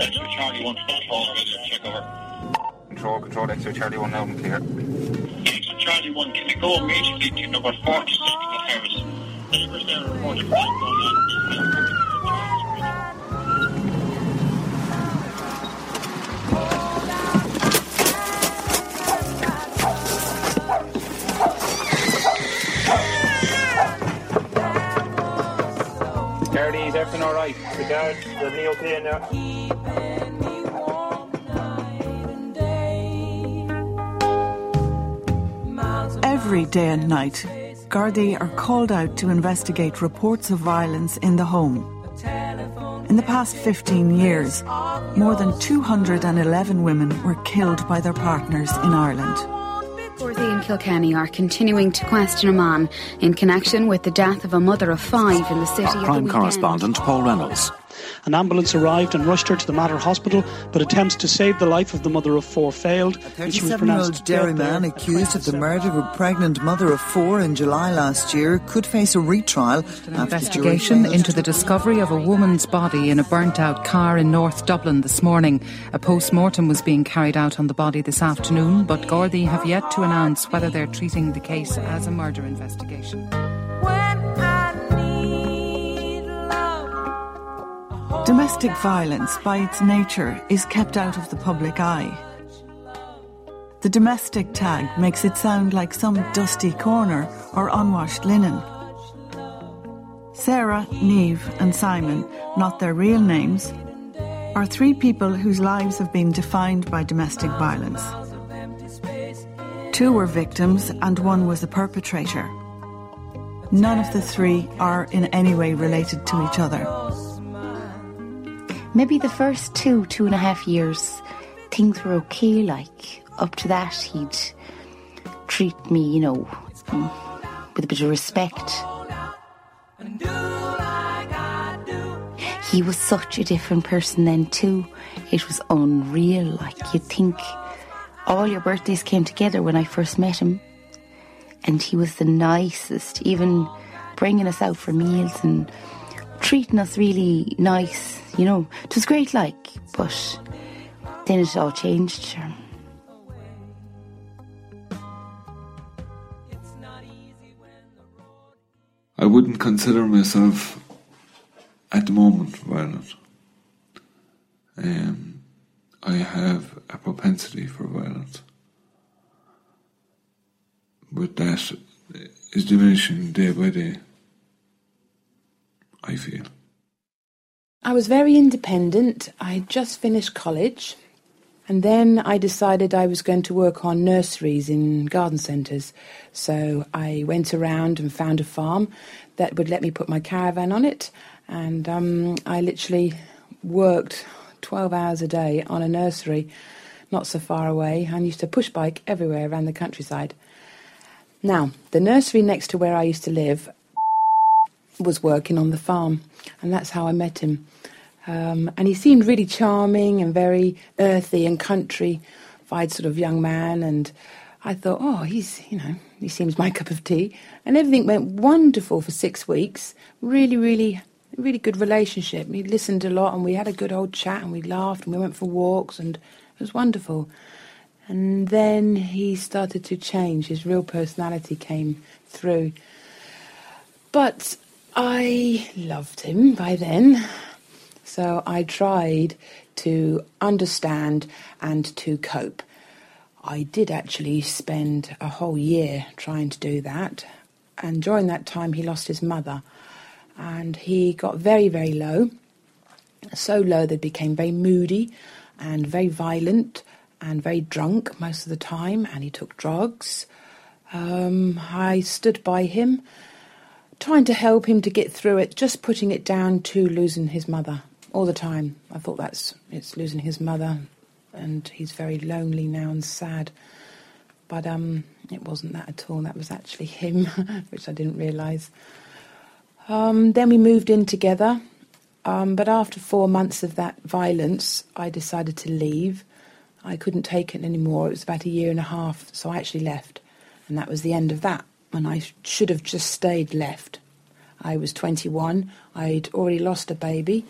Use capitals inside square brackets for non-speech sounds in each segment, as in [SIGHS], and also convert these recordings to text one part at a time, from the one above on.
X-ray Charlie 1 control, check over. Control, control, X-ray Charlie 1 now, clear. X-ray Charlie 1, can you go immediately to number 46 in the service? Neighbours there reported crime going on. Everything alright? The guard, the Leo okay now? Every day and night, Gardaí are called out to investigate reports of violence in the home. In the past 15 years, more than 211 women were killed by their partners in Ireland. Gardaí in Kilkenny are continuing to question a man in connection with the death of a mother of five in the city. Crime correspondent Paul Reynolds. An ambulance arrived and rushed her to the Mater Hospital, but attempts to save the life of the mother of four failed. A 37 year old Derry man accused of the murder of a pregnant mother of four in July last year could face a retrial An investigation into the discovery of a woman's body in a burnt out car in North Dublin this morning. A post mortem was being carried out on the body this afternoon, but Gardaí have yet to announce whether they're treating the case as a murder investigation. Domestic violence, by its nature, is kept out of the public eye. The domestic tag makes it sound like some dusty corner or unwashed linen. Sarah, Neve, and Simon, not their real names, are three people whose lives have been defined by domestic violence. Two were victims and one was a perpetrator. None of the three are in any way related to each other. Maybe the first two, two and a half years, things were okay. Like, up to that, he'd treat me, you know, mm, with a bit of respect. He was such a different person then, too. It was unreal. Like, you'd think all your birthdays came together when I first met him. And he was the nicest, even bringing us out for meals and treating us really nice. You know, it was great, like, but then it all changed. I wouldn't consider myself at the moment violent. Um, I have a propensity for violence. But that is diminishing day by day. I feel. I was very independent. I had just finished college, and then I decided I was going to work on nurseries in garden centres. So I went around and found a farm that would let me put my caravan on it, and um, I literally worked 12 hours a day on a nursery not so far away and used to push bike everywhere around the countryside. Now, the nursery next to where I used to live was working on the farm, and that's how I met him. Um, and he seemed really charming and very earthy and countrified sort of young man. And I thought, oh, he's, you know, he seems my [LAUGHS] cup of tea. And everything went wonderful for six weeks. Really, really, really good relationship. He listened a lot, and we had a good old chat, and we laughed, and we went for walks, and it was wonderful. And then he started to change. His real personality came through. But I loved him by then. So I tried to understand and to cope. I did actually spend a whole year trying to do that. And during that time, he lost his mother. And he got very, very low. So low that he became very moody and very violent and very drunk most of the time. And he took drugs. Um, I stood by him trying to help him to get through it, just putting it down to losing his mother all the time. I thought that's it's losing his mother, and he's very lonely now and sad. But um, it wasn't that at all. That was actually him, [LAUGHS] which I didn't realise. Um, then we moved in together. Um, but after four months of that violence, I decided to leave. I couldn't take it anymore. It was about a year and a half, so I actually left. And that was the end of that and I should have just stayed left. I was 21. I'd already lost a baby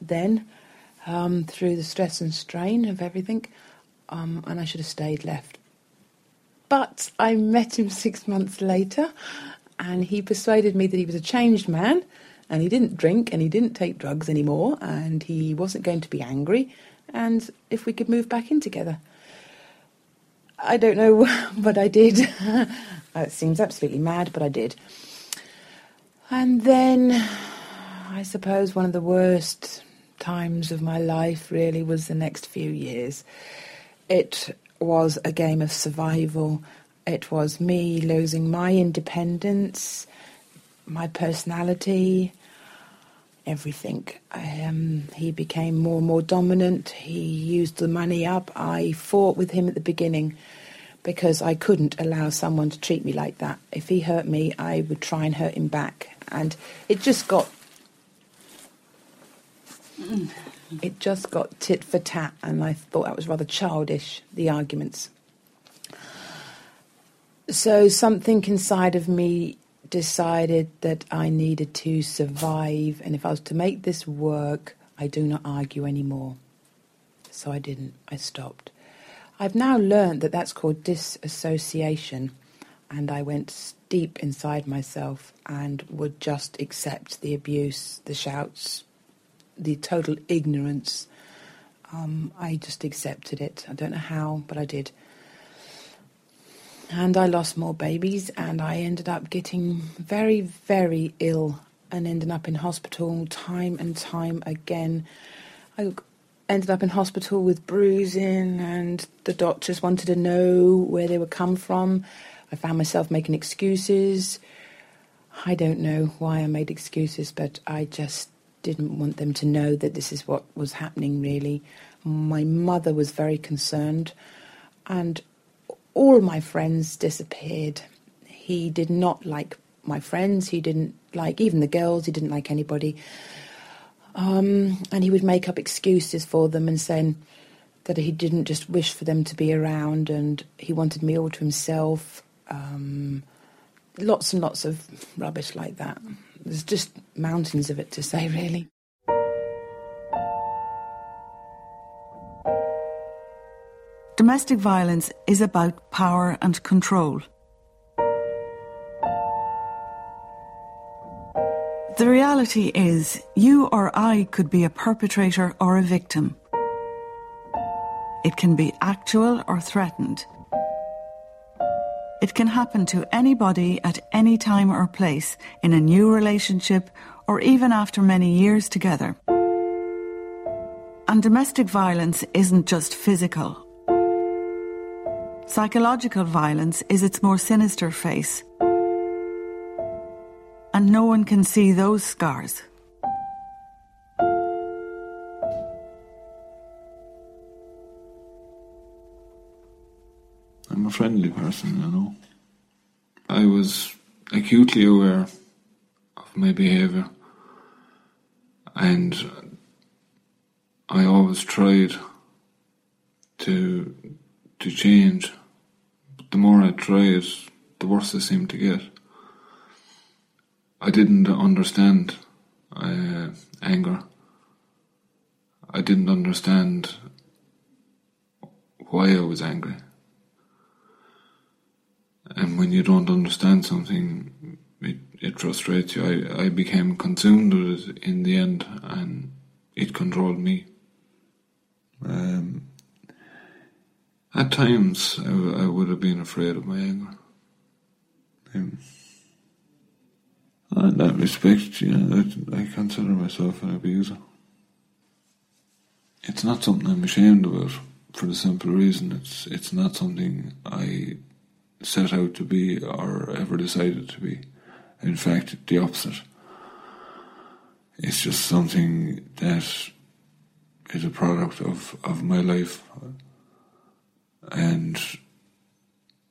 then. um, through the stress and strain of everything, um, and I should have stayed left. But I met him six months later, and he persuaded me that he was a changed man, and he didn't drink and he didn't take drugs anymore, and he wasn't going to be angry, and if we could move back in together. I don't know, [LAUGHS] but I did. [LAUGHS] it seems absolutely mad, but I did. And then, I suppose one of the worst times of my life really was the next few years. It was a game of survival. It was me losing my independence, my personality, everything. Um, he became more and more dominant. He used the money up. I fought with him at the beginning because I couldn't allow someone to treat me like that. If he hurt me, I would try and hurt him back. And it just got. It just got tit for tat, and I thought that was rather childish, the arguments. So something inside of me decided that I needed to survive, and if I was to make this work, I do not argue anymore. So I didn't, I stopped. I've now learned that that's called disassociation, and I went deep inside myself and would just accept the abuse, the shouts, the total ignorance. Um, I just accepted it. I don't know how, but I did and I lost more babies, and I ended up getting very, very ill and ended up in hospital time and time again. I ended up in hospital with bruising, and the doctors wanted to know where they would come from. I found myself making excuses. I don't know why I made excuses, but I just didn't want them to know that this is what was happening, really. My mother was very concerned, and all my friends disappeared. He did not like my friends. He didn't like even the girls. He didn't like anybody. Um, and he would make up excuses for them and saying that he didn't just wish for them to be around and he wanted me all to himself. Um, lots and lots of rubbish like that. There's just mountains of it to say, really. Domestic violence is about power and control. Reality is, you or I could be a perpetrator or a victim. It can be actual or threatened. It can happen to anybody at any time or place in a new relationship or even after many years together. And domestic violence isn't just physical Psychological violence is its more sinister face. And no one can see those scars. I'm a friendly person, you know. I was acutely aware of my behaviour and I always tried to to change But the more I tried, the worse I seemed to get. I didn't understand uh, anger. I didn't understand why I was angry. And when you don't understand something, it, it frustrates you. I, I became consumed with it in the end, and it controlled me. Um, at times, I, I would have been afraid of my anger. Um, in that respect, you I, I consider myself an abuser. It's not something I'm ashamed about, for the simple reason it's it's not something I set out to be or ever decided to be. In fact, the opposite. It's just something that is a product of, of my life and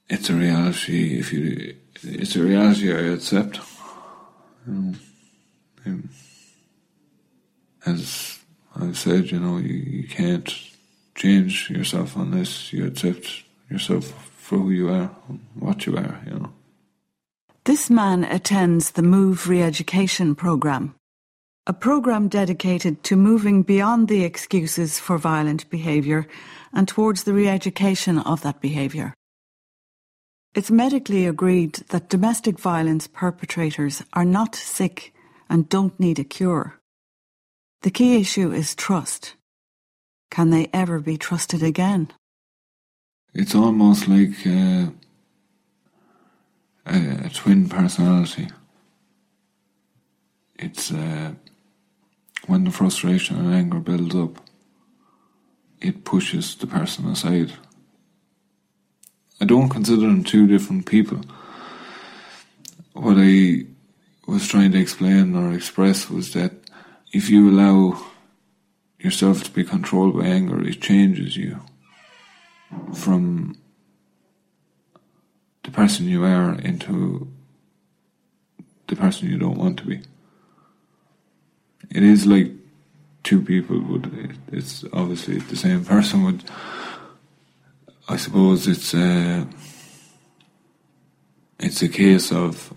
it's a reality. If you, it's a reality I accept. Um, um, as I've said, you know, you, you can't change yourself unless you accept yourself for who you are, what you are, you know. This man attends the Move re education programme. a programme dedicated to moving beyond the excuses for violent behaviour and towards the re education of that behaviour. It's medically agreed that domestic violence perpetrators are not sick and don't need a cure. The key issue is trust. Can they ever be trusted again? It's almost like uh, a, a, twin personality. It's uh, when the frustration and anger builds up, it pushes the person aside. I don't consider them two different people. What I was trying to explain or express was that if you allow yourself to be controlled by anger, it changes you from the person you are into the person you don't want to be. It is like two people would. It's obviously the same person would. I suppose it's a. Uh, it's a case of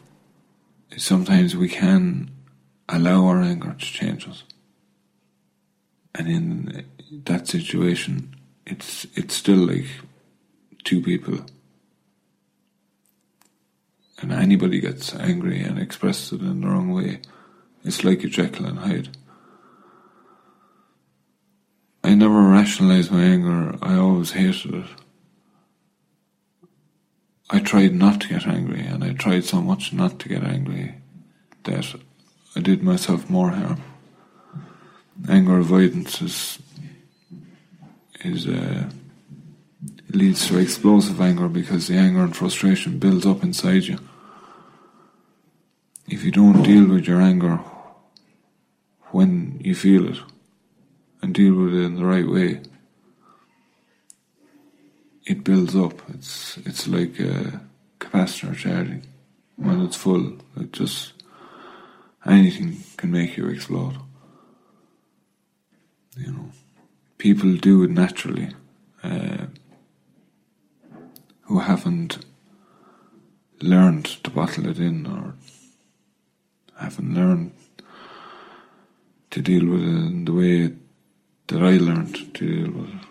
sometimes we can allow our anger to change us. And in that situation, it's it's still like two people. And anybody gets angry and expresses it in the wrong way, it's like a Jekyll and Hyde. I never rationalized my anger, I always hated it. I tried not to get angry, and I tried so much not to get angry that I did myself more harm. Anger avoidance is is uh, leads to explosive anger because the anger and frustration builds up inside you. If you don't deal with your anger when you feel it and deal with it in the right way, it builds up. It's it's like a capacitor charging. When it's full, it just anything can make you explode. You know, people do it naturally. Uh, who haven't learned to bottle it in or haven't learned to deal with it in the way that I learned to deal with it.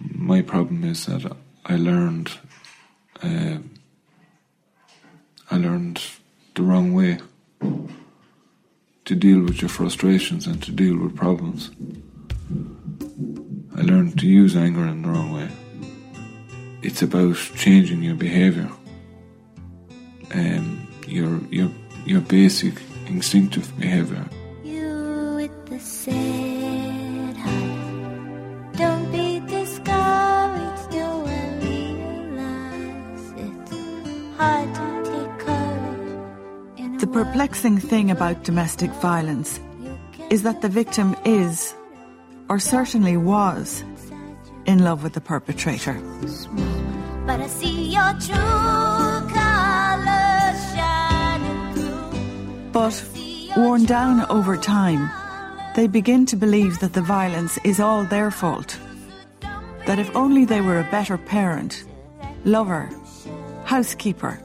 My problem is that I learned uh, I learned the wrong way to deal with your frustrations and to deal with problems. I learned to use anger in the wrong way. It's about changing your behavior, um, your your your basic instinctive behavior. You with the sad perplexing thing about domestic violence is that the victim is, or certainly was, in love with the perpetrator. But I see your true colors shining through. But worn down over time, they begin to believe that the violence is all their fault. That if only they were a better parent, lover, housekeeper,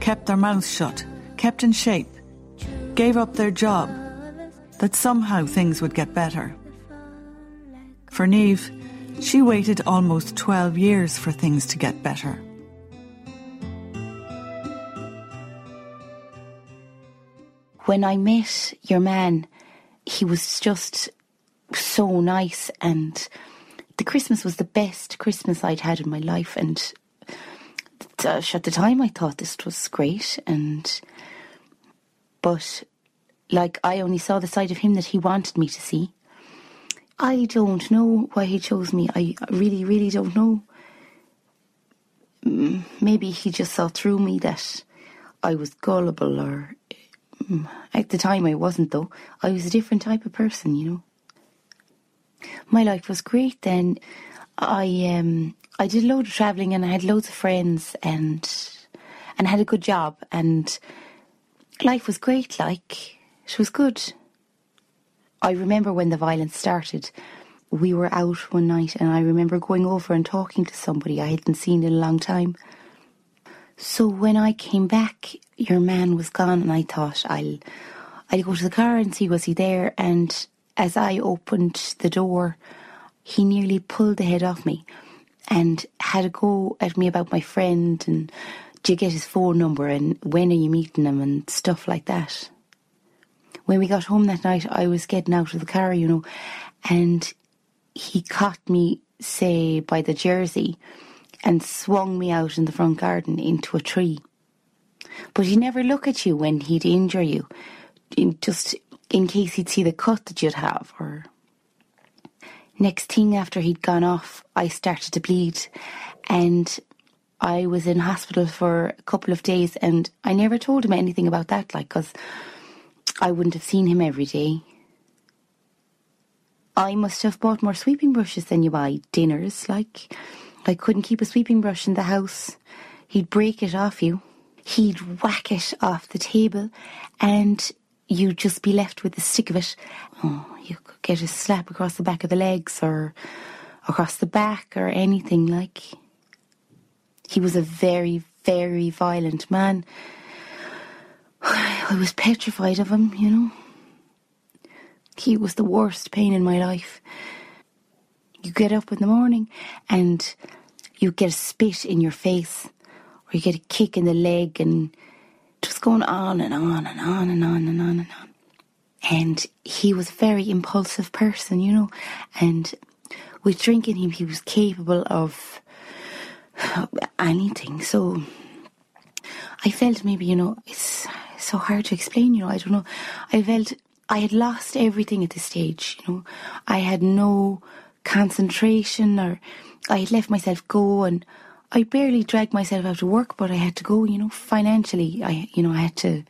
kept their mouths shut, kept in shape, gave up their job, that somehow things would get better. For Neve, she waited almost 12 years for things to get better. When I met your man, he was just so nice, and the Christmas was the best Christmas I'd had in my life. And uh, at the time, I thought this was great, and but like I only saw the side of him that he wanted me to see. I don't know why he chose me. I really, really don't know. Mm, maybe he just saw through me that I was gullible, or mm, at the time I wasn't, though. I was a different type of person, you know. My life was great then. I um I did a load of travelling and I had loads of friends and and had a good job and life was great. Like it was good. I remember when the violence started, we were out one night and I remember going over and talking to somebody I hadn't seen in a long time. So when I came back, your man was gone and I thought I'll I'd go to the car and see was he there, and as I opened the door, he nearly pulled the head off me and had a go at me about my friend and do you get his phone number and when are you meeting him and stuff like that. When we got home that night, I was getting out of the car, you know, and he caught me, say, by the jersey and swung me out in the front garden into a tree. But he'd never look at you when he'd injure you, in, just in case he'd see the cut that you'd have. Or next thing after he'd gone off, I started to bleed, and I was in hospital for a couple of days, and I never told him anything about that, like, because I wouldn't have seen him every day. I must have bought more sweeping brushes than you buy dinners, like. I couldn't keep a sweeping brush in the house. He'd break it off you. He'd whack it off the table, and you'd just be left with the stick of it. Oh, you could get a slap across the back of the legs or across the back or anything like. He was a very, very violent man. [SIGHS] I was petrified of him, you know. He was the worst pain in my life. You get up in the morning and you get a spit in your face or you get a kick in the leg and just going on and on and on and on and on and on. And he was a very impulsive person, you know, and with drinking him, he was capable of anything. So I felt maybe, you know, it's so hard to explain, you know, I don't know. I felt I had lost everything at this stage, you know. I had no concentration or I had left myself go and I barely dragged myself out to work, but I had to go, you know, financially. I, you know, I had to.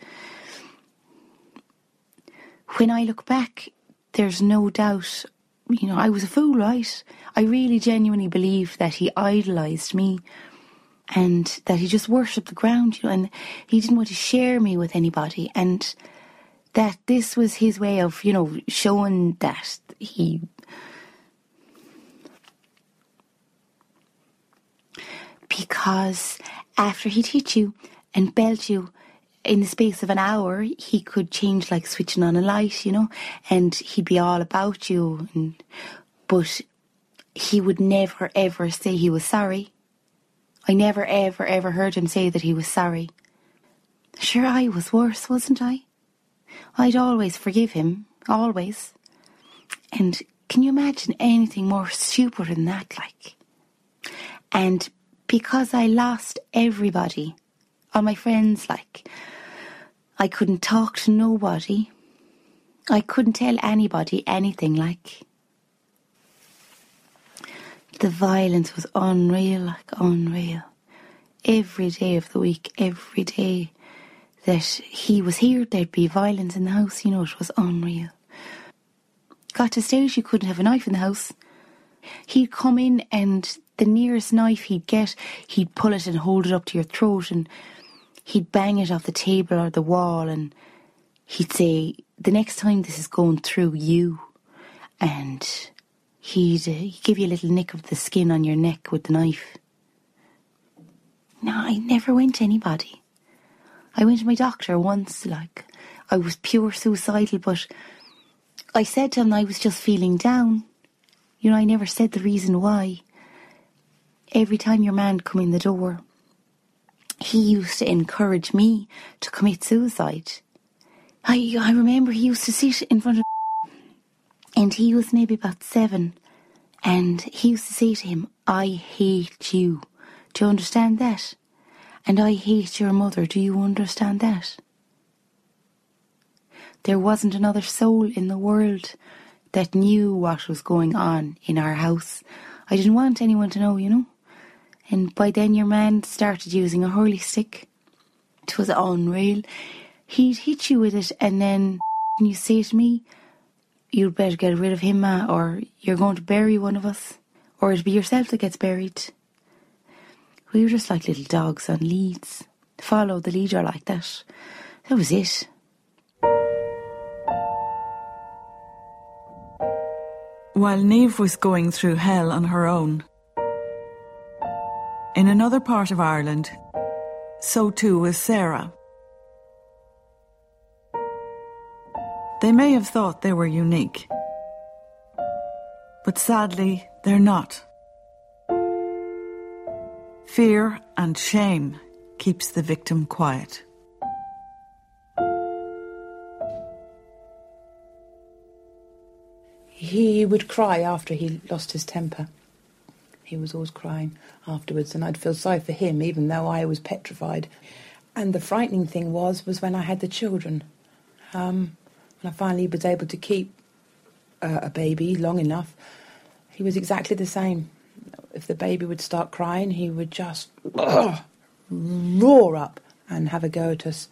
When I look back, there's no doubt, you know, I was a fool, right? I really genuinely believe that he idolised me and that he just worshipped the ground, you know, and he didn't want to share me with anybody. And that this was his way of, you know, showing that he because after he'd hit you and belt you in the space of an hour, he could change like switching on a light, you know, and he'd be all about you. And, but he would never ever say he was sorry. I never ever ever heard him say that he was sorry. Sure, I was worse, wasn't I? I'd always forgive him, always. And can you imagine anything more stupid than that, like? And because I lost everybody, all my friends, like, I couldn't talk to nobody. I couldn't tell anybody anything, like. The violence was unreal, like unreal. Every day of the week, every day that he was here, there'd be violence in the house, you know, it was unreal. Got to stage you couldn't have a knife in the house. He'd come in and the nearest knife he'd get, he'd pull it and hold it up to your throat and he'd bang it off the table or the wall and he'd say, the next time this is going through you. And he'd, uh, he'd give you a little nick of the skin on your neck with the knife. No, I never went to anybody. I went to my doctor once, like, I was pure suicidal, but I said to him I was just feeling down. You know, I never said the reason why every time your man come in the door, he used to encourage me to commit suicide. I I remember he used to sit in front of and he was maybe about seven and he used to say to him, I hate you. Do you understand that? And I hate your mother. Do you understand that? There wasn't another soul in the world that knew what was going on in our house. I didn't want anyone to know, you know. And by then your man started using a hurley stick. It was unreal. He'd hit you with it and then you say to me, You'd better get rid of him, ma, or you're going to bury one of us. Or it'll be yourself that gets buried. We were just like little dogs on leads. Follow the leader like that. That was it. While Neve was going through hell on her own, in another part of Ireland, so too was Sarah. They may have thought they were unique, but sadly, they're not. Fear and shame keeps the victim quiet. He would cry after he lost his temper. He was always crying afterwards, and I'd feel sorry for him, even though I was petrified. And the frightening thing was, was when I had the children. Um, when I finally was able to keep uh, a baby long enough, he was exactly the same. If the baby would start crying, he would just [CLEARS THROAT] roar up and have a go at us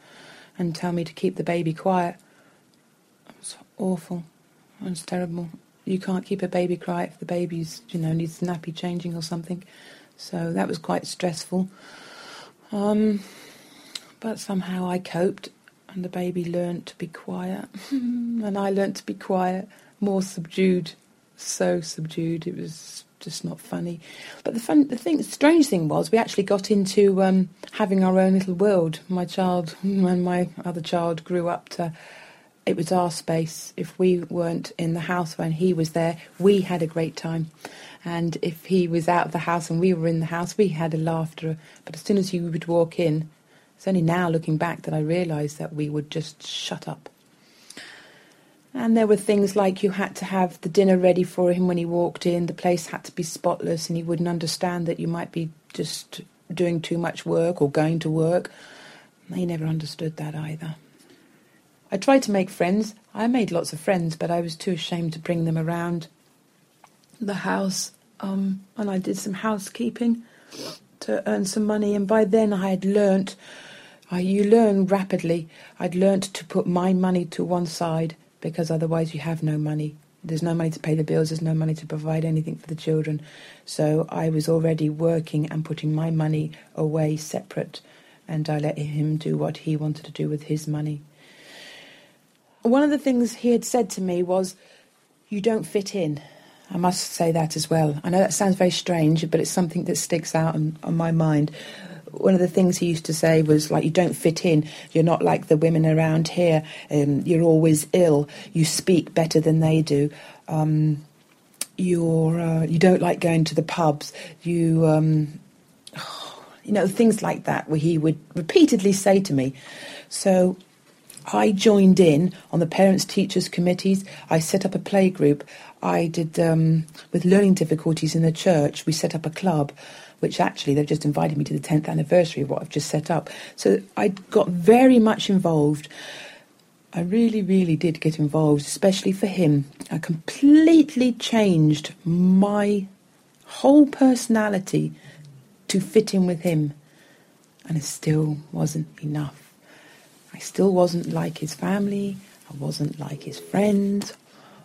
and tell me to keep the baby quiet. It was awful. It was terrible. You can't keep a baby quiet if the baby's, you know, needs nappy changing or something. So that was quite stressful. Um, but somehow I coped and the baby learnt to be quiet. [LAUGHS] and I learnt to be quiet, more subdued, so subdued. It was just not funny. But the fun, the thing, the strange thing was, we actually got into um, having our own little world. My child [LAUGHS] and my other child grew up to. It was our space. If we weren't in the house when he was there, we had a great time. And if he was out of the house and we were in the house, we had a laughter. But as soon as he would walk in, it's only now looking back that I realised that we would just shut up. And there were things like you had to have the dinner ready for him when he walked in, the place had to be spotless, and he wouldn't understand that you might be just doing too much work or going to work. He never understood that either. I tried to make friends. I made lots of friends, but I was too ashamed to bring them around the house. Um, and I did some housekeeping to earn some money. And by then I had learnt, uh, you learn rapidly, I'd learnt to put my money to one side because otherwise you have no money. There's no money to pay the bills, there's no money to provide anything for the children. So I was already working and putting my money away separate, and I let him do what he wanted to do with his money. One of the things he had said to me was, You don't fit in. I must say that as well. I know that sounds very strange, but it's something that sticks out on, on my mind. One of the things he used to say was like, "You don't fit in. You're not like the women around here. Um, you're always ill. You speak better than they do. Um, you're uh, you don't like going to the pubs. You." Um, [SIGHS] you know, things like that, where he would repeatedly say to me. So I joined in on the parents teachers committees. I set up a play group. I did um, with learning difficulties in the church. We set up a club, which actually they've just invited me to the tenth anniversary of what I've just set up. So I got very much involved. I really, really did get involved, especially for him. I completely changed my whole personality to fit in with him, and it still wasn't enough. I still wasn't like his family. I wasn't like his friends.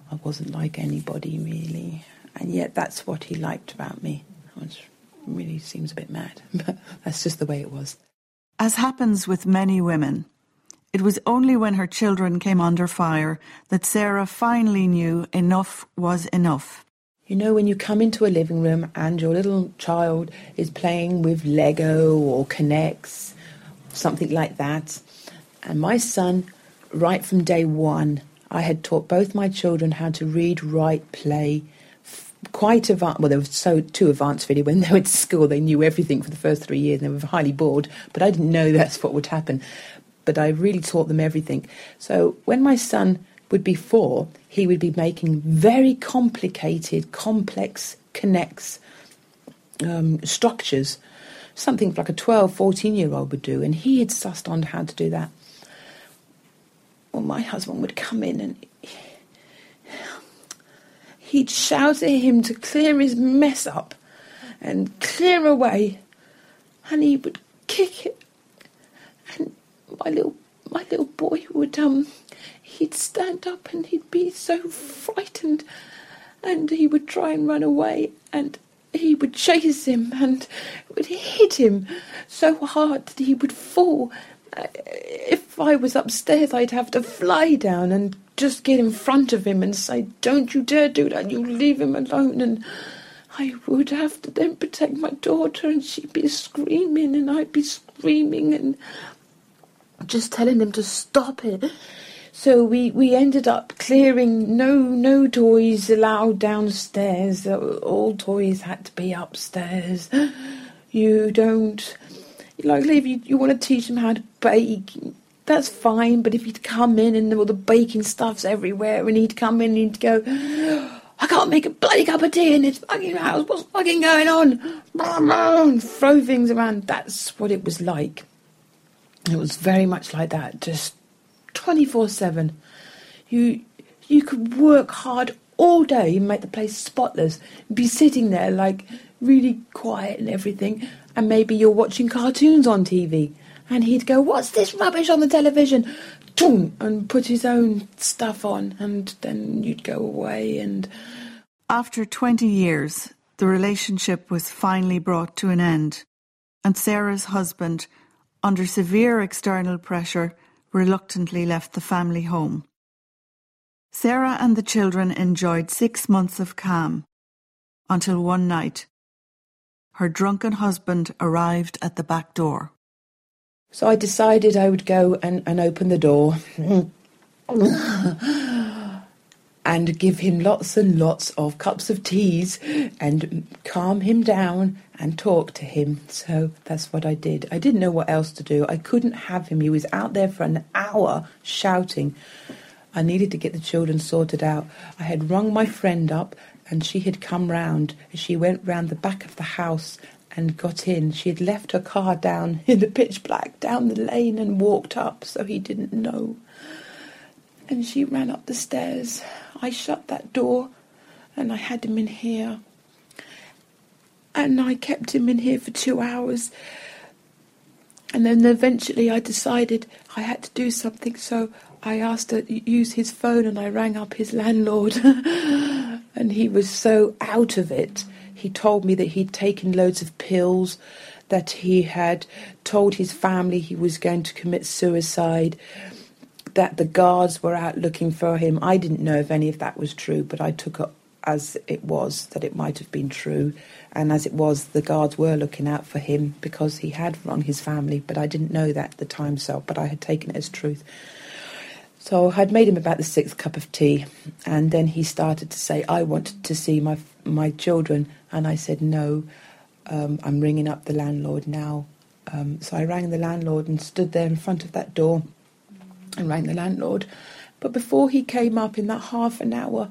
I wasn't like anybody really. And yet that's what he liked about me, which really seems a bit mad, [LAUGHS] but that's just the way it was. As happens with many women, it was only when her children came under fire that Sarah finally knew enough was enough. You know, when you come into a living room and your little child is playing with Lego or K'NEX, something like that, and my son, right from day one, I had taught both my children how to read, write, play. Quite advanced. Well, they were so too advanced really. When they went to school, they knew everything for the first three years, and they were highly bored. But I didn't know that's what would happen. But I really taught them everything. So when my son would be four, he would be making very complicated, complex K'NEX um, structures, something like a 12, 14 year old would do, and he had sussed on how to do that. My husband would come in and he'd shout at him to clear his mess up and clear away, and he would kick it. And my little my little boy would um he'd stand up and he'd be so frightened and he would try and run away and he would chase him and would hit him so hard that he would fall. If I was upstairs, I'd have to fly down and just get in front of him and say, Don't you dare do that, you leave him alone. And I would have to then protect my daughter, and she'd be screaming, and I'd be screaming and just telling him to stop it. So we, we ended up clearing no no toys allowed downstairs. All toys had to be upstairs. You don't like if you, you want to teach them how to bake, that's fine. But if you'd come in and all the baking stuff's everywhere, and he'd come in and he'd go, I can't make a bloody cup of tea in this fucking house. What's fucking going on? And throw things around. That's what it was like. It was very much like that, just twenty four seven. You you could work hard all day and make the place spotless. Be sitting there like really quiet and everything, and maybe you're watching cartoons on TV, and he'd go, "What's this rubbish on the television?" and put his own stuff on, and then you'd go away. And after twenty years, the relationship was finally brought to an end, and Sarah's husband, under severe external pressure, reluctantly left the family home. Sarah and the children enjoyed six months of calm until one night her drunken husband arrived at the back door. So I decided I would go and, and open the door and give him lots and lots of cups of teas and calm him down and talk to him. So that's what I did. I didn't know what else to do. I couldn't have him. He was out there for an hour shouting. I needed to get the children sorted out. I had rung my friend up and she had come round. She went round the back of the house and got in. She had left her car down [LAUGHS] in the pitch black down the lane and walked up so he didn't know. And she ran up the stairs. I shut that door and I had him in here. And I kept him in here for two hours. And then eventually I decided I had to do something, so I asked to use his phone and I rang up his landlord. [LAUGHS] and he was so out of it. He told me that he'd taken loads of pills, that he had told his family he was going to commit suicide, that the guards were out looking for him. I didn't know if any of that was true, but I took it as it was that it might have been true. And as it was, the guards were looking out for him because he had rung his family, but I didn't know that at the time, so, but I had taken it as truth. So I'd made him about the sixth cup of tea, and then he started to say, "I wanted to see my my children," and I said, "No, um, I'm ringing up the landlord now." Um, so I rang the landlord and stood there in front of that door, and rang the landlord. But before he came up in that half an hour,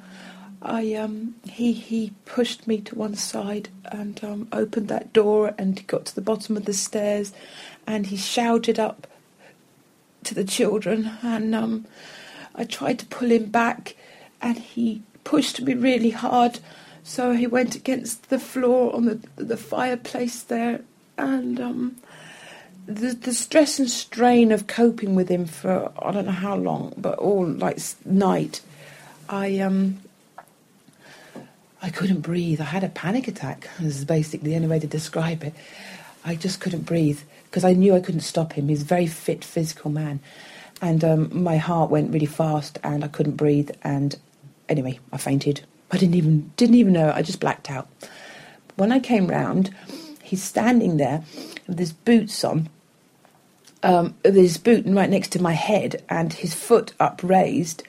I um, he he pushed me to one side and um, opened that door and got to the bottom of the stairs, and he shouted up to the children, and um, I tried to pull him back, and he pushed me really hard, so he went against the floor on the the fireplace there, and um, the the stress and strain of coping with him for I don't know how long, but all like night, I um. I couldn't breathe. I had a panic attack. This is basically the only way to describe it. I just couldn't breathe because I knew I couldn't stop him. He's a very fit, physical man. And um, my heart went really fast and I couldn't breathe. And anyway, I fainted. I didn't even, didn't even know. I just blacked out. When I came round, he's standing there with his boots on, um, his boot right next to my head and his foot upraised.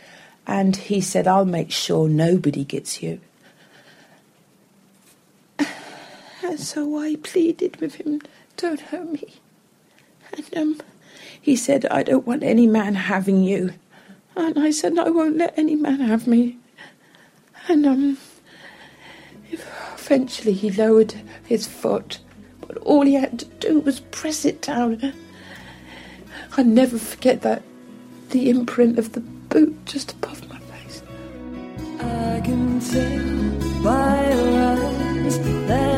And he said, I'll make sure nobody gets you. [SIGHS] And so I pleaded with him, don't hurt me. And um, he said, I don't want any man having you. And I said, I won't let any man have me. And um, eventually he lowered his foot, but all he had to do was press it down. I never forget that, the imprint of the boot just above my face. I can tell by your eyes that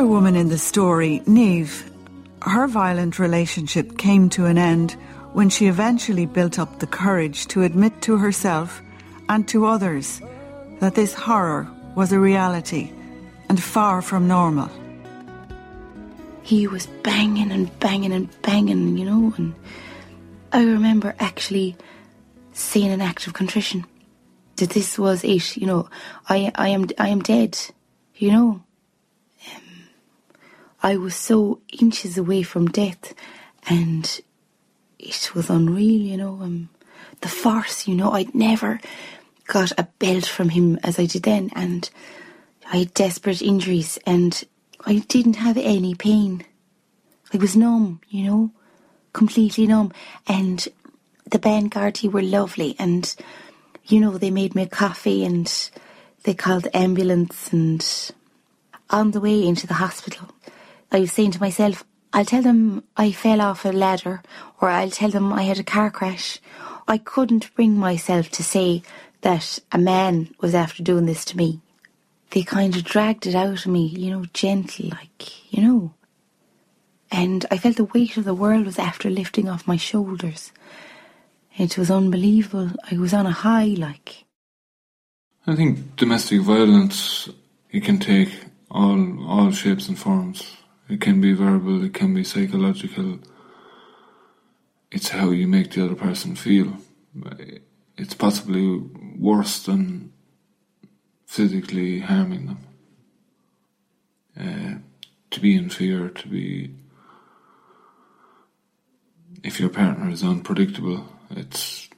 other woman in the story, Neve, her violent relationship came to an end when she eventually built up the courage to admit to herself and to others that this horror was a reality and far from normal. he was banging and banging and banging, you know. And I remember actually seeing an act of contrition that this was it. You know, I I am I am dead. You know, I was so inches away from death, and it was unreal. You know, um, the farce. You know, I'd never got a belt from him as I did then, and I had desperate injuries, and I didn't have any pain. I was numb, you know, completely numb. And the Ban Gardaí were lovely, and you know they made me a coffee, and they called the ambulance. And on the way into the hospital, I was saying to myself, "I'll tell them I fell off a ladder, or I'll tell them I had a car crash." I couldn't bring myself to say that a man was after doing this to me they kind of dragged it out of me, you know, gentle, like, you know. And I felt the weight of the world was after lifting off my shoulders. It was unbelievable. I was on a high, like. I think domestic violence it can take all all shapes and forms. It can be verbal, it can be psychological. It's how you make the other person feel. It's possibly worse than physically harming them. Uh, to be in fear, to be. If your partner is unpredictable, it's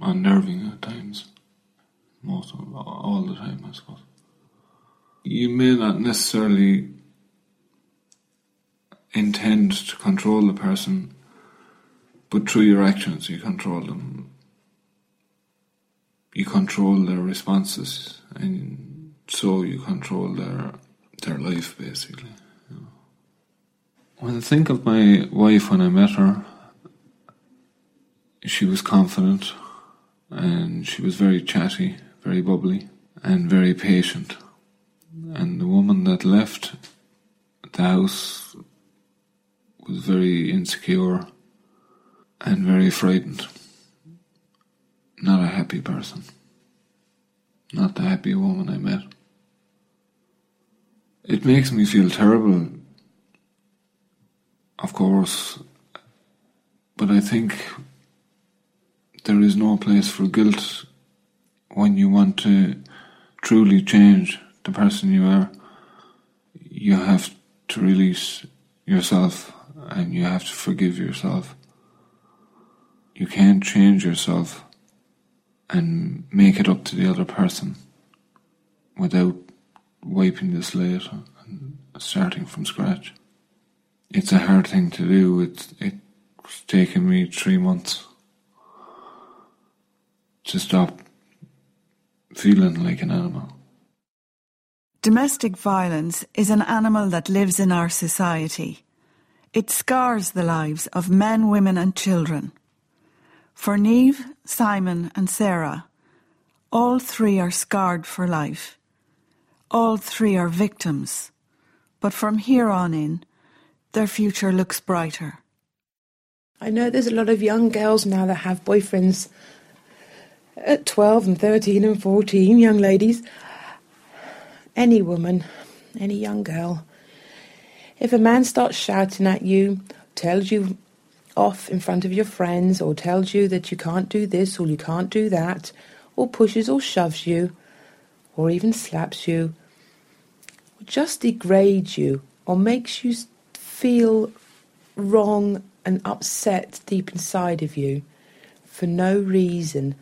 unnerving at times. Most of all the time, I suppose. You may not necessarily intend to control the person, but through your actions, you control them. You control their responses and so you control their their life basically. When I think of my wife when I met her she was confident and she was very chatty very bubbly and very patient. And the woman that left the house was very insecure and very frightened not a happy person. Not the happy woman I met. It makes me feel terrible, of course, but I think there is no place for guilt when you want to truly change the person you are. You have to release yourself and you have to forgive yourself. You can't change yourself and make it up to the other person without wiping the slate and starting from scratch. It's a hard thing to do. It's it's taken me three months to stop feeling like an animal. Domestic violence is an animal that lives in our society. It scars the lives of men, women, and children. For Neve, Simon, and Sarah, all three are scarred for life. All three are victims. But from here on in, their future looks brighter. I know there's a lot of young girls now that have boyfriends at 12 and 13 and 14, young ladies. Any woman, any young girl. If a man starts shouting at you, tells you off in front of your friends, or tells you that you can't do this or you can't do that, or pushes or shoves you, or even slaps you, or just degrades you, or makes you feel wrong and upset deep inside of you for no reason,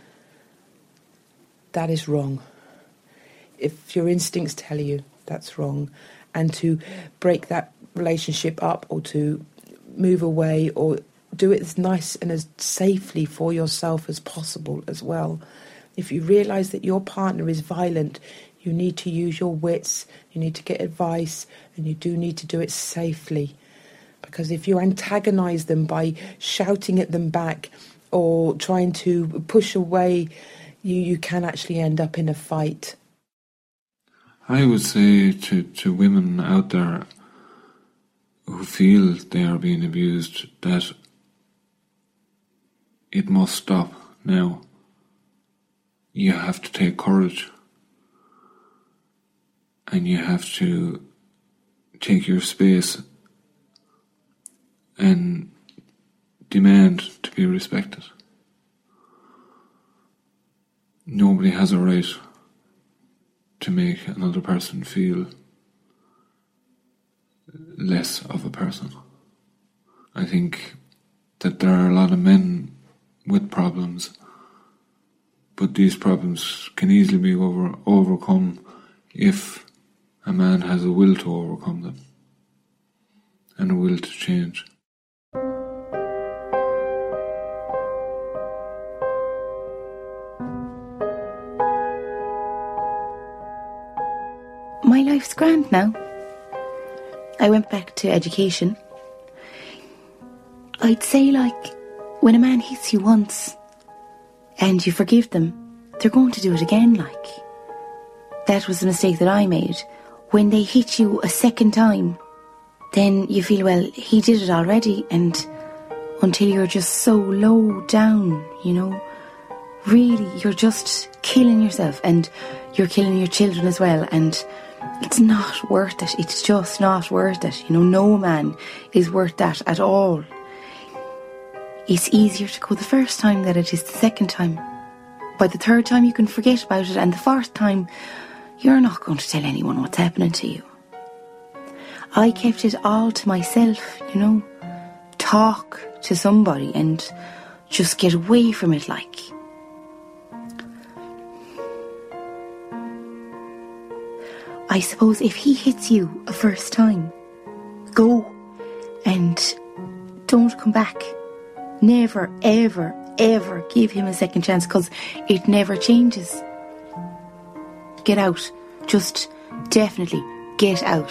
that is wrong. If your instincts tell you that's wrong, and to break that relationship up or to move away or do it as nice and as safely for yourself as possible as well. If you realize that your partner is violent, you need to use your wits, you need to get advice, and you do need to do it safely. Because if you antagonize them by shouting at them back or trying to push away, you, you can actually end up in a fight. I would say to, to women out there who feel they are being abused that it must stop now. You have to take courage and you have to take your space and demand to be respected. Nobody has a right to make another person feel less of a person. I think that there are a lot of men with problems, but these problems can easily be over, overcome if a man has a will to overcome them and a will to change. My life's grand now. I went back to education. I'd say, like, when a man hits you once and you forgive them, they're going to do it again, like. That was the mistake that I made. When they hit you a second time, then you feel, well, he did it already, and until you're just so low down, you know, really, you're just killing yourself and you're killing your children as well, and it's not worth it. It's just not worth it. You know, no man is worth that at all. It's easier to go the first time than it is the second time. By the third time, you can forget about it, and the fourth time, you're not going to tell anyone what's happening to you. I kept it all to myself, you know. Talk to somebody and just get away from it, like. I suppose if he hits you a first time, go and don't come back. Never, ever, ever give him a second chance because it never changes. Get out. Just definitely get out.